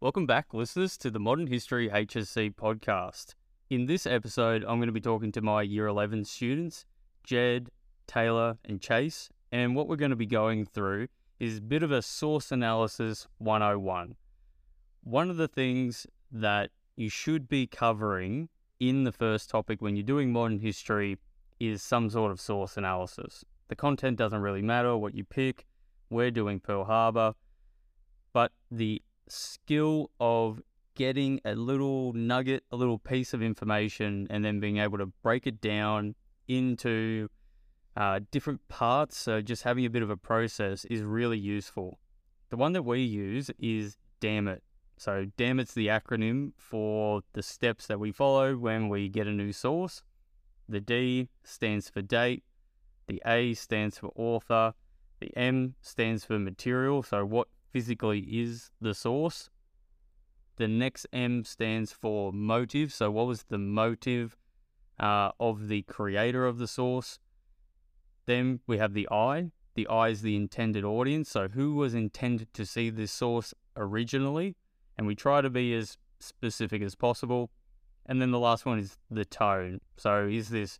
Welcome back, listeners, to the Modern History HSC podcast. In this episode, I'm going to be talking to my Year 11 students, Jed, Taylor, and Chase, and what we're going to be going through is a bit of a source analysis 101. One of the things that you should be covering in the first topic when you're doing modern history is some sort of source analysis. The content doesn't really matter what you pick. We're doing Pearl Harbor, but the skill of getting a little nugget, a little piece of information, and then being able to break it down into uh, different parts. So just having a bit of a process is really useful. The one that we use is DAMIT. So DAMIT's the acronym for the steps that we follow when we get a new source. The D stands for date. The A stands for author. The M stands for material. So what physically is the source. The next M stands for motive. So, what was the motive uh, of the creator of the source? Then we have the I. The I is the intended audience. So, who was intended to see this source originally? And we try to be as specific as possible. And then the last one is the tone. So, is this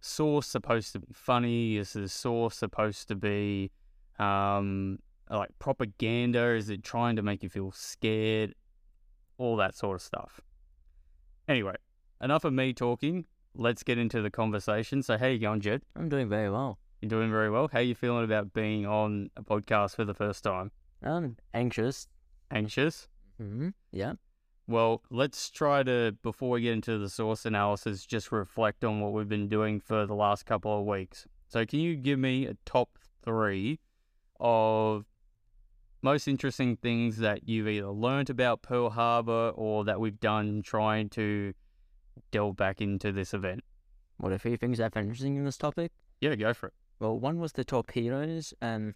source supposed to be funny? Is the source supposed to be um, like propaganda? Is it trying to make you feel scared? All that sort of stuff. Anyway, enough of me talking. Let's get into the conversation. So, how you going, Jed? I'm doing very well. You're doing very well. How are you feeling about being on a podcast for the first time? I'm anxious. Anxious? Hmm Yeah. Well, let's try to, before we get into the source analysis, just reflect on what we've been doing for the last couple of weeks. So, can you give me a top three of most interesting things that you've either learnt about Pearl Harbor or that we've done trying to delve back into this event? What are three things I found interesting in this topic? Yeah, go for it. Well, one was the torpedoes, and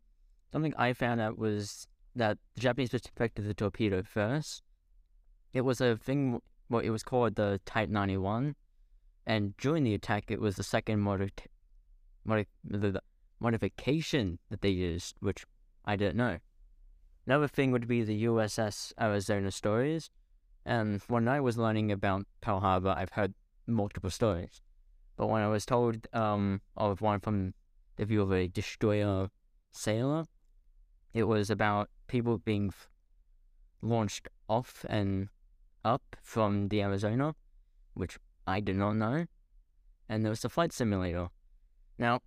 something I found out was that the Japanese suspected the torpedo first. It was a thing, well, it was called the Type 91, and during the attack, it was the second modi- modi- the, the modification that they used, which I didn't know. Another thing would be the USS Arizona stories, and when I was learning about Pearl Harbor, I've heard multiple stories. But when I was told um, of one from the view of a destroyer sailor, it was about people being f- launched off and up from the Arizona, which I did not know. And there was the flight simulator. Now,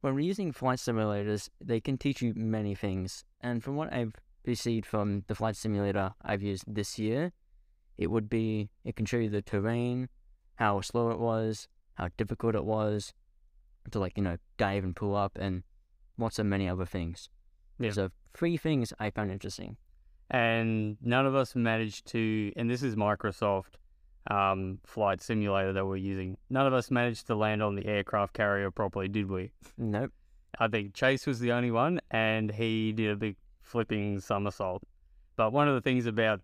when we're using flight simulators, they can teach you many things. And from what I've received from the flight simulator I've used this year, it would be it can show you the terrain, how slow it was, how difficult it was to like, you know, dive and pull up and lots of many other things. Yeah. So three things I found interesting. And none of us managed to, and this is Microsoft um, flight simulator that we're using. None of us managed to land on the aircraft carrier properly, did we? Nope. I think Chase was the only one, and he did a big flipping somersault. But one of the things about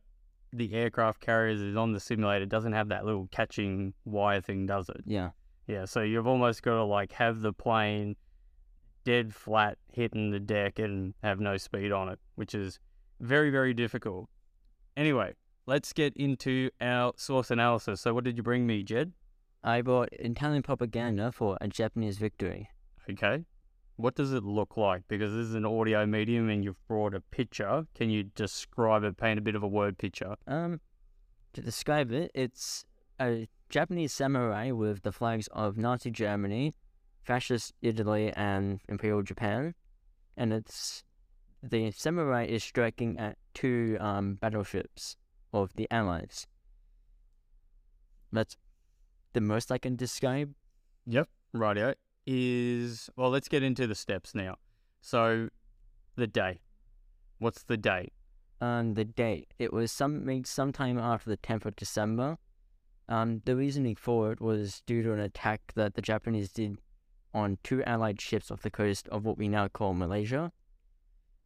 the aircraft carriers is on the simulator it doesn't have that little catching wire thing, does it? Yeah. Yeah, so you've almost got to like have the plane dead flat hitting the deck and have no speed on it, which is very, very difficult. Anyway, let's get into our source analysis. So, what did you bring me, Jed? I bought Italian propaganda for a Japanese victory. Okay. What does it look like? Because this is an audio medium and you've brought a picture. Can you describe it, paint a bit of a word picture? Um, to describe it, it's a Japanese samurai with the flags of Nazi Germany, Fascist Italy, and Imperial Japan, and it's the samurai is striking at two um, battleships of the Allies. That's the most I can describe. Yep. Rightio. Is, well, let's get into the steps now. So, the day. What's the date? Um, the date it was some made sometime after the tenth of December. Um, the reasoning for it was due to an attack that the Japanese did on two Allied ships off the coast of what we now call Malaysia.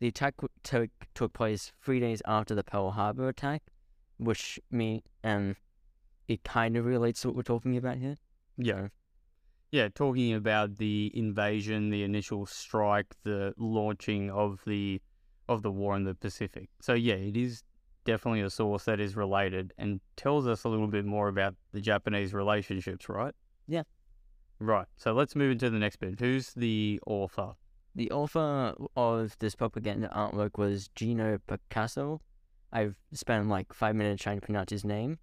The attack took took place three days after the Pearl Harbor attack, which me and it kind of relates to what we're talking about here. Yeah. Yeah, talking about the invasion, the initial strike, the launching of the of the war in the Pacific. So yeah, it is definitely a source that is related and tells us a little bit more about the Japanese relationships, right? Yeah. Right. So let's move into the next bit. Who's the author? The author of this propaganda artwork was Gino Boccasile. I've spent like five minutes trying to pronounce his name.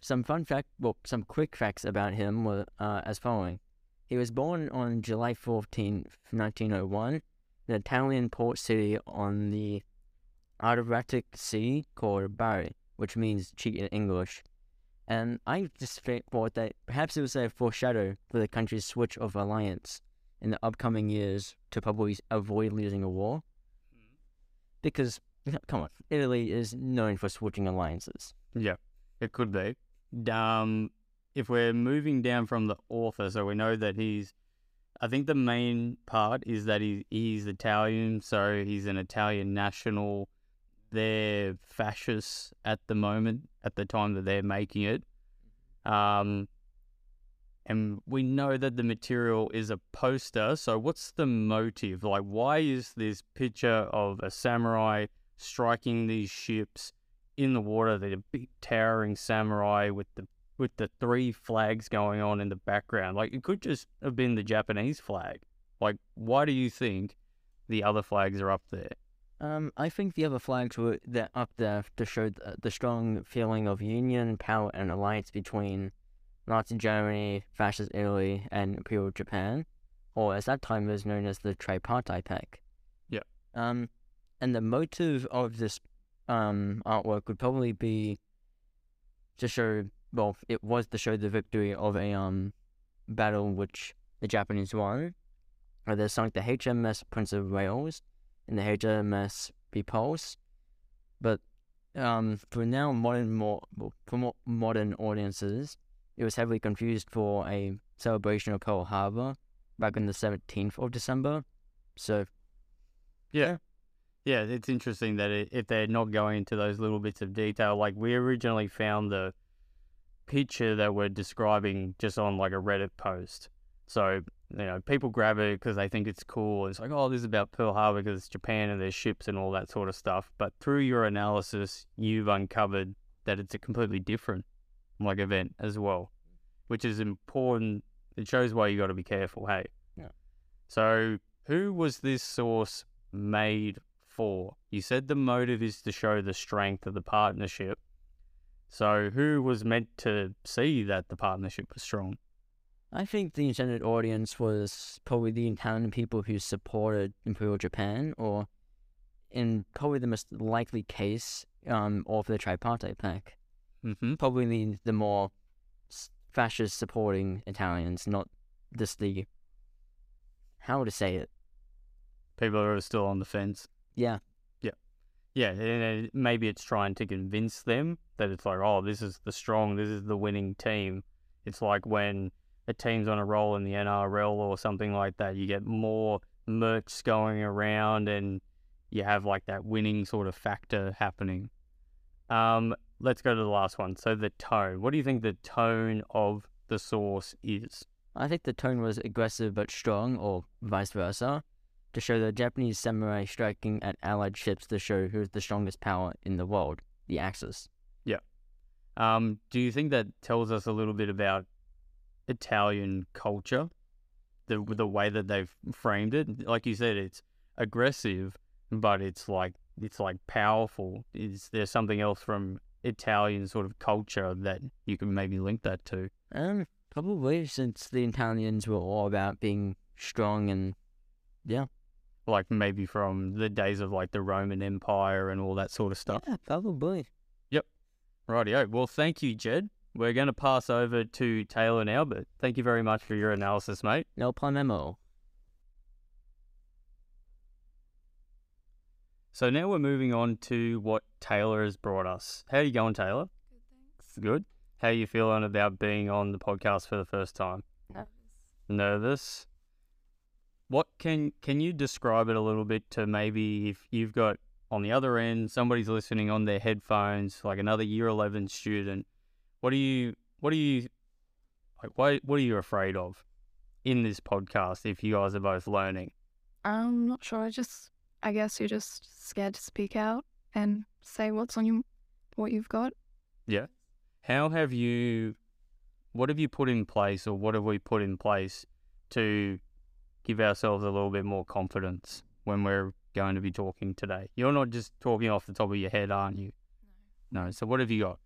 Some fun fact, well, some quick facts about him were uh, as following. He was born on July 14th, 1901, in an Italian port city on the Adriatic Sea called Bari, which means cheat in English. And I just thought that perhaps it was a foreshadow for the country's switch of alliance in the upcoming years to probably avoid losing a war. Because, come on, Italy is known for switching alliances. Yeah, it could be. Um, if we're moving down from the author, so we know that he's, I think the main part is that he, he's Italian, so he's an Italian national. They're fascists at the moment, at the time that they're making it. Um, and we know that the material is a poster. So, what's the motive? Like, why is this picture of a samurai striking these ships in the water? A big towering samurai with the with the three flags going on in the background. Like, it could just have been the Japanese flag. Like, why do you think the other flags are up there? Um, I think the other flags were there up there to show the, the strong feeling of union, power, and alliance between Nazi Germany, Fascist Italy, and Imperial Japan, or as that time was known as the Tripartite Pact. Yeah. Um, and the motive of this um artwork would probably be to show. Well, it was to show the victory of a um battle which the Japanese won. Where they sunk the HMS Prince of Wales and the HMS Repulse. But um, for now modern more for more modern audiences, it was heavily confused for a celebration of Pearl Harbor back on the seventeenth of December. So yeah. Yeah, it's interesting that it, if they're not going into those little bits of detail, like we originally found the picture that we're describing just on like a Reddit post. So, you know, people grab it because they think it's cool. It's like, oh, this is about Pearl Harbor because it's Japan and there's ships and all that sort of stuff. But through your analysis, you've uncovered that it's a completely different like event as well, which is important. It shows why you got to be careful. Hey. Yeah. So, who was this source made for? You said the motive is to show the strength of the partnership. So, who was meant to see that the partnership was strong? I think the intended audience was probably the Italian people who supported Imperial Japan, or in probably the most likely case, um, of the Tripartite Pact. Mm-hmm. Probably the, the more fascist supporting Italians, not just the how to say it. People who are still on the fence. Yeah, Yeah, Yeah, maybe it's trying to convince them that it's like, oh, this is the strong, this is the winning team. It's like when a team's on a roll in the NRL or something like that, you get more merch going around and you have like that winning sort of factor happening. Um, let's go to the last one. So the tone. What do you think the tone of the source is? I think the tone was aggressive but strong, or vice versa, to show the Japanese samurai striking at Allied ships to show who's the strongest power in the world, the Axis. Yeah. Um, do you think that tells us a little bit about Italian culture, the the way that they've framed it? Like you said, it's aggressive, but it's like it's like powerful. Is there something else from Italian sort of culture that you can maybe link that to? Um, probably since the Italians were all about being strong and yeah, Like maybe from the days of like the Roman Empire and all that sort of stuff. yeah, probably. Yep. Rightio. Well, thank you, Jed. We're going to pass over to Taylor now, but thank you very much for your analysis, mate. No problemo. So now we're moving on to what Taylor has brought us. How are you going, Taylor? Good, thanks. Good. How are you feeling about being on the podcast for the first time? Nervous. Nervous. What can can you describe it a little bit to maybe if you've got on the other end, somebody's listening on their headphones, like another year 11 student. What are you, what are you, like, what, what are you afraid of in this podcast if you guys are both learning? I'm not sure. I just, I guess you're just scared to speak out and say what's on you what you've got. Yeah. How have you, what have you put in place or what have we put in place to give ourselves a little bit more confidence when we're going to be talking today? You're not just talking off the top of your head, aren't you? No. So what have you got?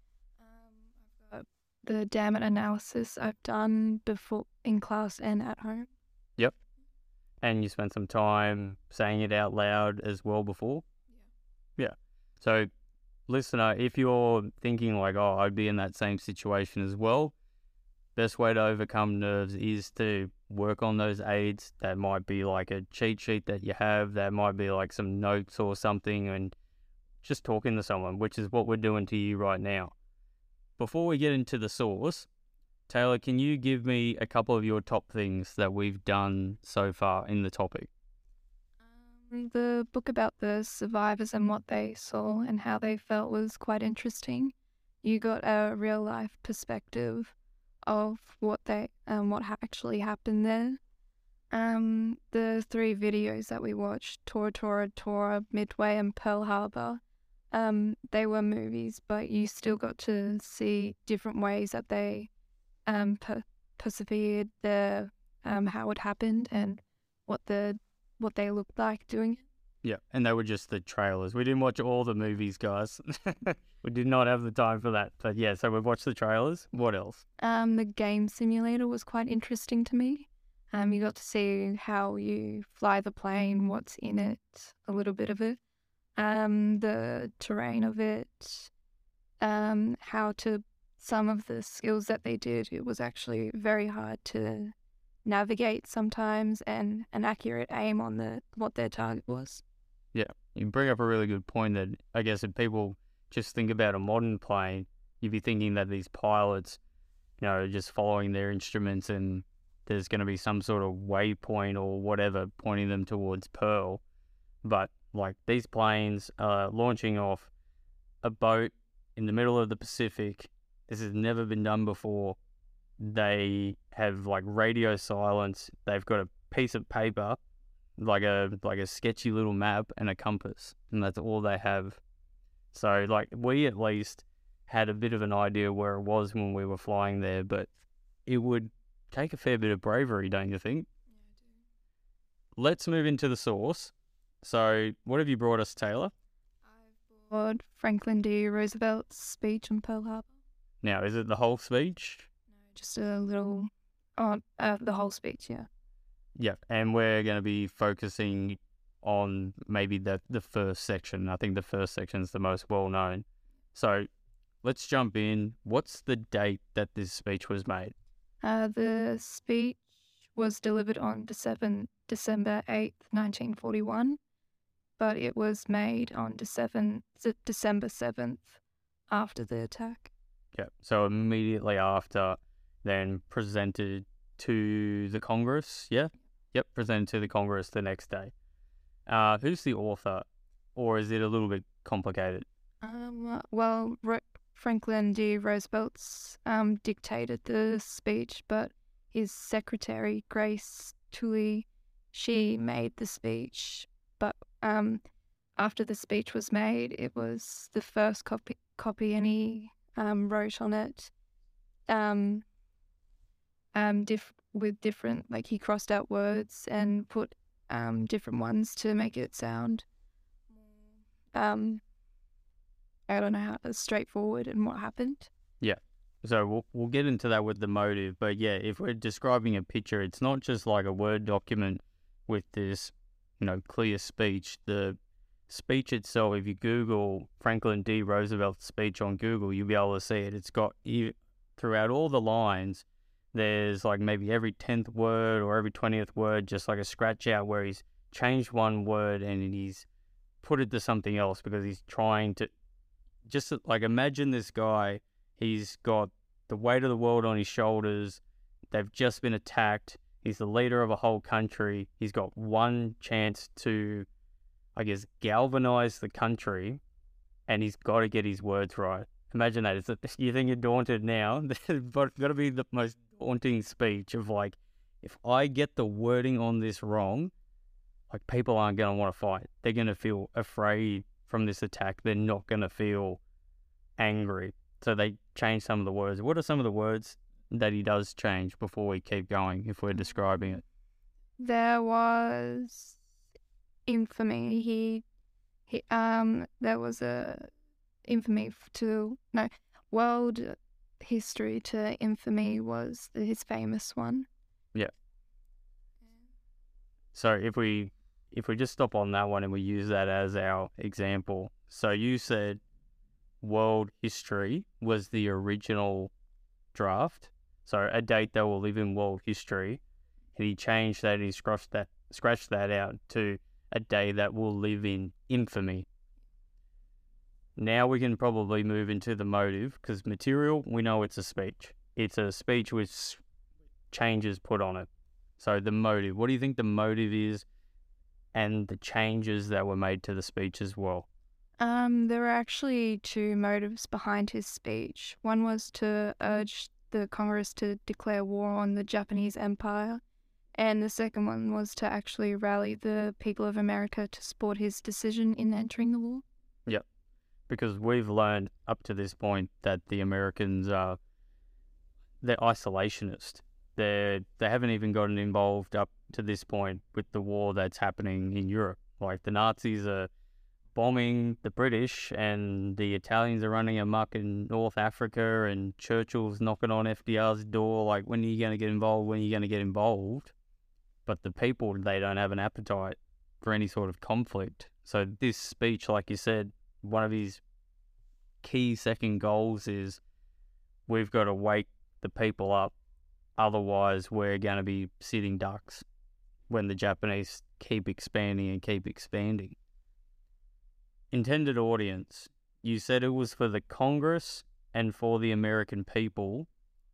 The damage analysis I've done before in class and at home. Yep. And you spent some time saying it out loud as well before? Yeah. Yeah. So, listener, if you're thinking like, oh, I'd be in that same situation as well, best way to overcome nerves is to work on those aids. That might be like a cheat sheet that you have, that might be like some notes or something, and just talking to someone, which is what we're doing to you right now. Before we get into the source, Taylor, can you give me a couple of your top things that we've done so far in the topic? Um, The book about the survivors and what they saw and how they felt was quite interesting. You got a real life perspective of what they um what ha- actually happened there. Um, the three videos that we watched, Tora Tora Tora, Midway, and Pearl Harbor, um, they were movies, but you still got to see different ways that they um per- persevered, the um how it happened, and what the what they looked like doing it. Yeah, and they were just the trailers. We didn't watch all the movies, guys. we did not have the time for that. But yeah, so we watched the trailers. What else? Um, the game simulator was quite interesting to me. Um, you got to see how you fly the plane, what's in it, a little bit of it, um, the terrain of it, um, how to some of the skills that they did. It was actually very hard to navigate sometimes, and an accurate aim on the what their target was. Yeah, you bring up a really good point that I guess if people just think about a modern plane, you'd be thinking that these pilots, you know, are just following their instruments and there's going to be some sort of waypoint or whatever pointing them towards Pearl. But like these planes are launching off a boat in the middle of the Pacific. This has never been done before. They have like radio silence. They've got a piece of paper, like a like a sketchy little map and a compass, and that's all they have. So like we at least had a bit of an idea where it was when we were flying there, but it would take a fair bit of bravery, don't you think? Let's move into the source. So, what have you brought us, Taylor? Lord Franklin D. Roosevelt's speech on Pearl Harbor. Now, is it the whole speech? No, just a little, oh, uh, the whole speech, yeah. Yeah, and we're going to be focusing on maybe the the first section. I think the first section is the most well known. So, let's jump in. What's the date that this speech was made? Uh, the speech was delivered on December, December 8th, 1941, but it was made on December, December 7th after the attack. Yeah. So immediately after, then presented to the Congress. Yeah. Yep. Presented to the Congress the next day. Uh, who's the author, or is it a little bit complicated? Um, well, Ro- Franklin D. Roosevelt's um, dictated the speech, but his secretary, Grace Tully, she made the speech. But um, after the speech was made, it was the first copy, copy he um, wrote on it um, um, diff- with different, like he crossed out words and put um, different ones to make it sound um, I don't know how straightforward and what happened. Yeah. So we'll we'll get into that with the motive, but yeah, if we're describing a picture, it's not just like a word document with this, you know, clear speech. The speech itself, if you Google Franklin D. Roosevelt's speech on Google, you'll be able to see it. It's got e- throughout all the lines. There's like maybe every tenth word or every twentieth word, just like a scratch out where he's changed one word and he's put it to something else because he's trying to just like imagine this guy He's got the weight of the world on his shoulders. They've just been attacked. He's the leader of a whole country. He's got one chance to, I guess, galvanize the country, and he's got to get his words right. Imagine that. It's a, you think you're daunted now, but it's got to be the most daunting speech of like, if I get the wording on this wrong, like people aren't going to want to fight. They're going to feel afraid from this attack. They're not going to feel angry. So they change some of the words. What are some of the words that he does change before we keep going if we're describing it? There was infamy. He, he, um, there was a infamy to no world history to infamy was his famous one. Yeah. So if we if we just stop on that one and we use that as our example. So you said world history was the original draft. So a date that will live in world history. He changed that he scratched that scratched that out to a day that will live in infamy. Now we can probably move into the motive because material, we know it's a speech. It's a speech with changes put on it. So the motive, what do you think the motive is and the changes that were made to the speech as well? Um, there were actually two motives behind his speech. One was to urge the Congress to declare war on the Japanese Empire, and the second one was to actually rally the people of America to support his decision in entering the war. Yeah, Because we've learned up to this point that the Americans are they're isolationist. They're they haven't even gotten involved up to this point with the war that's happening in Europe. Like the Nazis are bombing the British and the Italians are running amok in North Africa and Churchill's knocking on FDR's door like when are you gonna get involved? When are you gonna get involved? But the people they don't have an appetite for any sort of conflict. So this speech, like you said, one of his key second goals is we've got to wake the people up. Otherwise, we're going to be sitting ducks when the Japanese keep expanding and keep expanding. Intended audience, you said it was for the Congress and for the American people.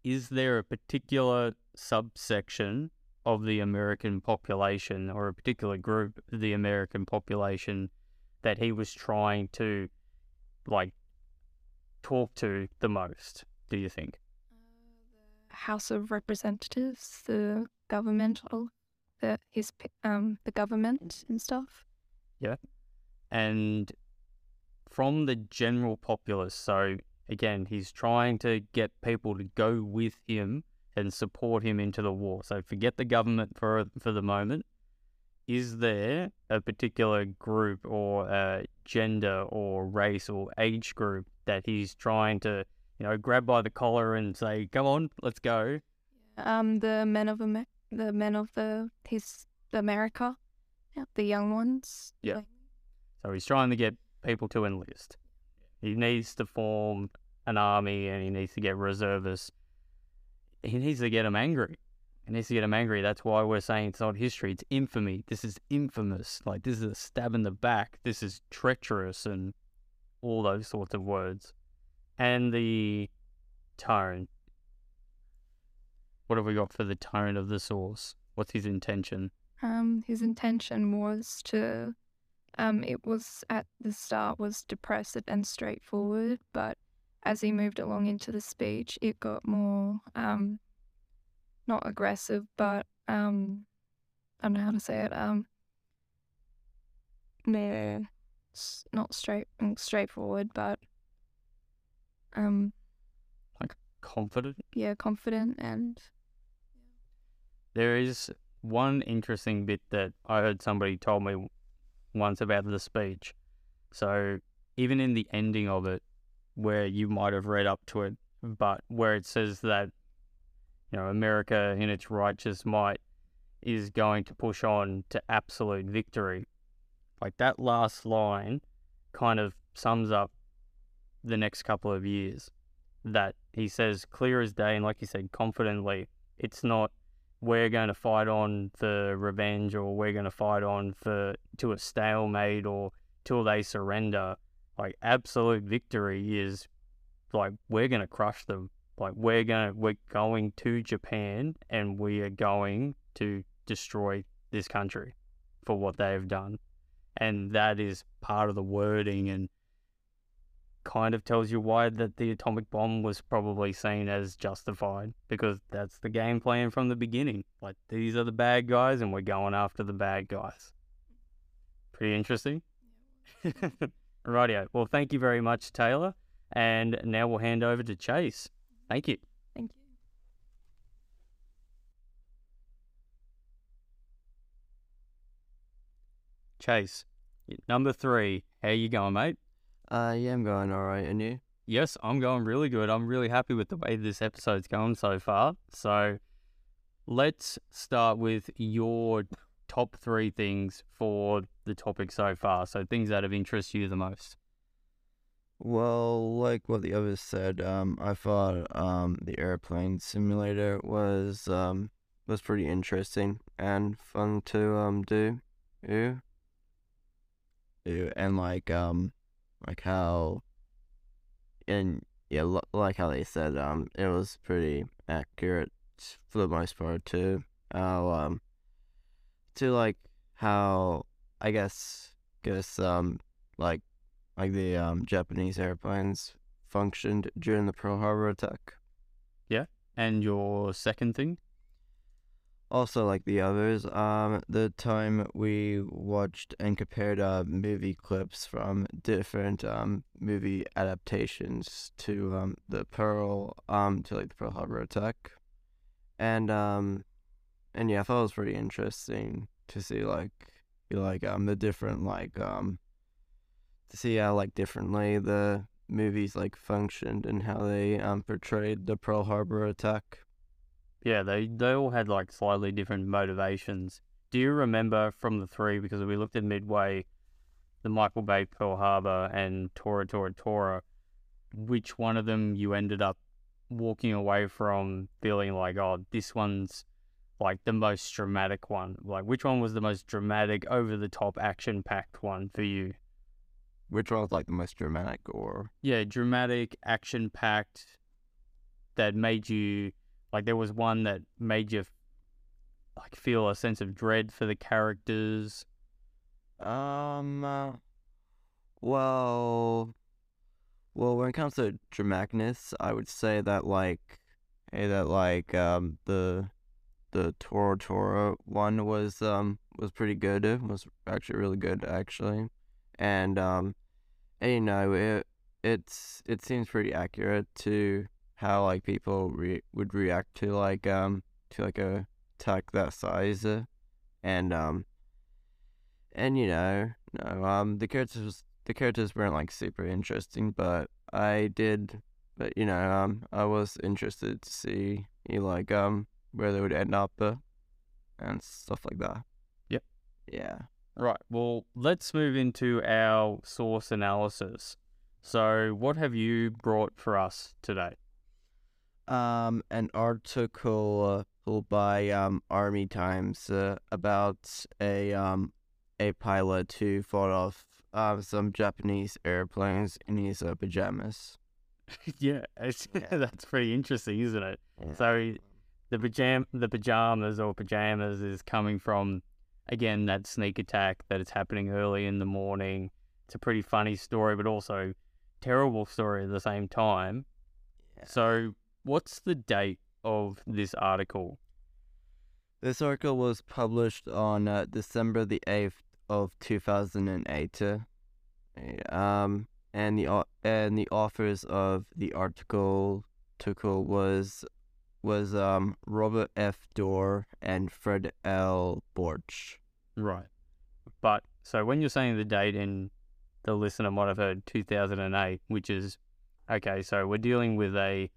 Is there a particular subsection of the American population or a particular group of the American population that he was trying to like talk to the most, do you think? The House of Representatives, the governmental, the his um the government and stuff. Yeah, and from the general populace, so again, he's trying to get people to go with him and support him into the war. So forget the government for for the moment. Is there a particular group or a gender or race or age group that he's trying to, you know, grab by the collar and say, "Come on, let's go." Um, the men of Amer- the men of the his America, yeah, the young ones. Yeah. like- So he's trying to get people to enlist. He needs to form an army and he needs to get reservists. He needs to get them angry. He needs to get them angry. That's why we're saying it's not history. It's infamy. This is infamous. Like, this is a stab in the back. This is treacherous and all those sorts of words. And the tone. What have we got for the tone of the source? What's his intention? Um, his intention was to, um, it was at the start was depressed and straightforward, but as he moved along into the speech, it got more, um, not aggressive, but um, I don't know how to say it. Um, more not straight mm, straightforward, but um, like Confident? yeah, confident and There is one interesting bit that I heard somebody told me once about the speech. So even in the ending of it, where you might have read up to it, but where it says that you know America in its righteous might is going to push on to absolute victory. Like that last line kind of sums up the next couple of years. That he says clear as day, and like you said, confidently, it's not we're going to fight on for revenge or we're going to fight on for to a stalemate or till they surrender. Like absolute victory is like we're going to crush them. Like we're going to we're going to Japan and we are going to destroy this country for what they have done. and that is part of the wording and kind of tells you why that the atomic bomb was probably seen as justified because that's the game plan from the beginning. Like these are the bad guys and we're going after the bad guys. Pretty interesting. Rightio. Well, thank you very much, Taylor. And now we'll hand over to Chase. Thank you. Thank you. Chase, number three. How you going, mate? Uh, yeah, I'm going all right, and you? Yes, I'm going really good. I'm really happy with the way this episode's going so far. So let's start with your top three things for the topic so far. So things that have interested you the most. Well, like what the others said, um, I thought um the airplane simulator was um was pretty interesting and fun to um do. Ew. Ew, and like um like how and yeah, like how they said um it was pretty accurate for the most part too. How um to like how I guess guess um like like the um Japanese airplanes functioned during the Pearl Harbor attack. Yeah, and your second thing? Also, like the others, um, the time we watched and compared uh movie clips from different um movie adaptations to um the Pearl um to like the Pearl Harbor attack, and um, and yeah, I thought it was pretty interesting to see like like um the different like um to see how like differently the movies like functioned and how they um portrayed the Pearl Harbor attack. Yeah, they, they all had like slightly different motivations. Do you remember from the three, because we looked at Midway, the Michael Bay Pearl Harbor and Tora Tora Tora, which one of them you ended up walking away from feeling like, oh, this one's like the most dramatic one? Like, which one was the most dramatic, over the top, action packed one for you? Which one was like the most dramatic or Yeah, dramatic, action packed, that made you like there was one that made you like feel a sense of dread for the characters. Um, uh, well, well, when it comes to dramaticness, I would say that like, hey, that like um the the Tora Tora one was um was pretty good. It was actually really good actually, and um, and you know it it's it seems pretty accurate to how like people re- would react to like um to like a attack that size, uh, and um and you know, no, um, the characters the characters weren't like super interesting, but I did, but you know, um, I was interested to see you know, like um where they would end up, uh, and stuff like that. Yep. Yeah. Right. Well, let's move into our source analysis. So, what have you brought for us today? Um, an article uh, by um Army Times uh, about a um a pilot who fought off um some Japanese airplanes in his uh, pajamas. yeah, it's, Yeah. that's pretty interesting, isn't it? So the pajam the pajamas or pajamas is coming from again that sneak attack that is happening early in the morning. It's a pretty funny story, but also terrible story at the same time. Yeah. So, what's the date of this article? This article was published on uh, December the 8th of 2008. uh, Um, and the and the authors of the article article was was um Robert F. Dorr and Fred L. Borch. Right. But so when you're saying the date in the listener might have heard 2008, which is okay, so we're dealing with a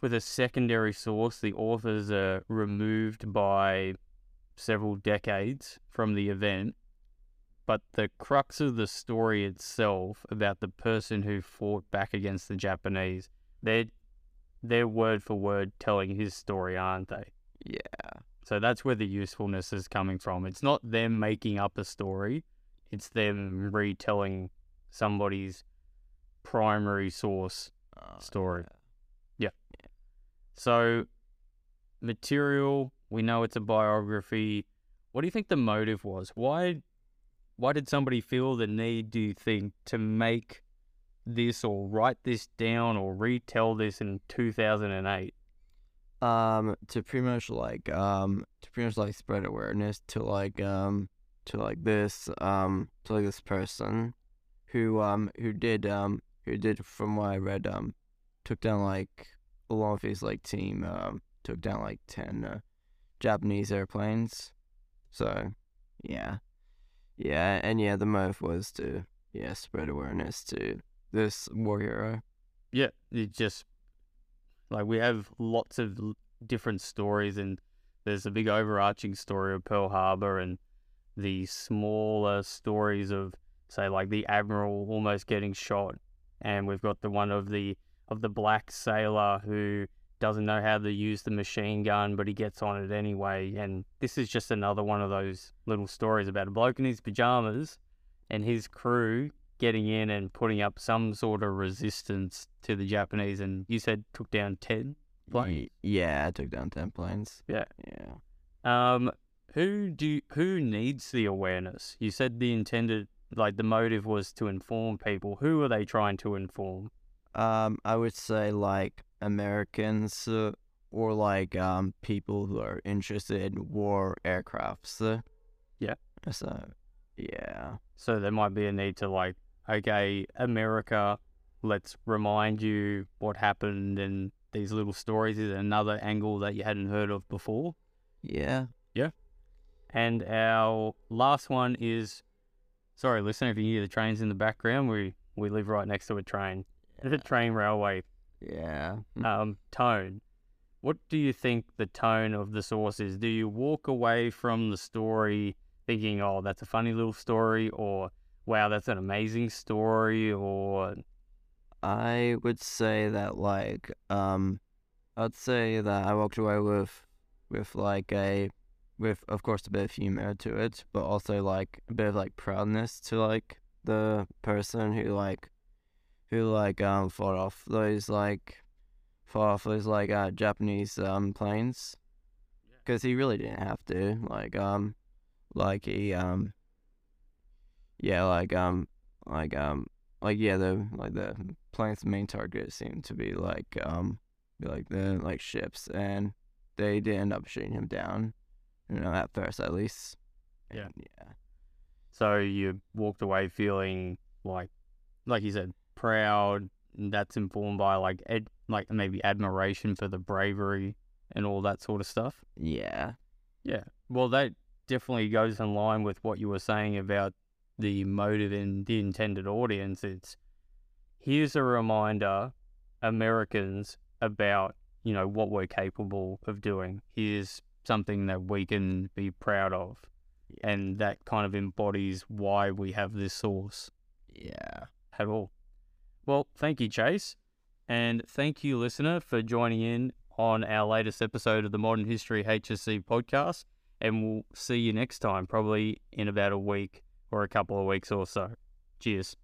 with a secondary source. The authors are removed by several decades from the event, but the crux of the story itself about the person who fought back against the Japanese, they're they're word for word telling his story, aren't they? Yeah. So that's where the usefulness is coming from. It's not them making up a story, it's them retelling somebody's primary source. Uh, Story. So, material, we know it's a biography. What do you think the motive was? Why why did somebody feel the need, do you think, to make this or write this down or retell this in 2008? um to pretty much like um to pretty much like spread awareness to like um to like this um to like this person who um who did um who did from what I read um took down like along with his like team um took down like ten uh, Japanese airplanes. So yeah. Yeah and yeah the motive was to yeah spread awareness to this war hero. Yeah, it just like we have lots of different stories, and there's a big overarching story of Pearl Harbor and the smaller stories of, say, like the admiral almost getting shot, and we've got the one of the of the black sailor who doesn't know how to use the machine gun, but he gets on it anyway. And this is just another one of those little stories about a bloke in his pajamas and his crew getting in and putting up some sort of resistance to the Japanese. And you said took down 10 planes. Yeah I took down ten planes Yeah. yeah Um, who do who needs the awareness? You said the intended like the motive was to inform people. Who are they trying to inform? Um, I would say like Americans uh, or like um people who are interested in war aircrafts. Uh, Yeah. So, yeah. So there might be a need to like, okay, America, let's remind you what happened and these little stories is another angle that you hadn't heard of before. Yeah. Yeah. And our last one is, sorry, listen, if you hear the trains in the background, we we live right next to a train, the train railway. Yeah. Um, tone. What do you think the tone of the source is? Do you walk away from the story thinking, "Oh, that's a funny little story," or "Wow, that's an amazing story," or I would say that like um I'd say that I walked away with with like a with of course a bit of humor to it, but also like a bit of like proudness to like the person who like who like um fought off those like fought off those like uh Japanese um planes. Because he really didn't have to like um like he um yeah like um like um like yeah the like the plane's main target seemed to be like um be like the like ships and they did end up shooting him down you know at first at least. Yeah. And, yeah. So you walked away feeling like, like you said, proud. And that's informed by like ed, like maybe admiration for the bravery and all that sort of stuff. yeah Yeah. Well, that definitely goes in line with what you were saying about the motive and the intended audience. It's here's a reminder, Americans, about, you know, what we're capable of doing. Here's something that we can be proud of. And that kind of embodies why we have this source yeah at all. Well, thank you, Chase. And thank you, listener, for joining in on our latest episode of the Modern History HSC podcast. And we'll see you next time, probably in about a week or a couple of weeks or so. Cheers.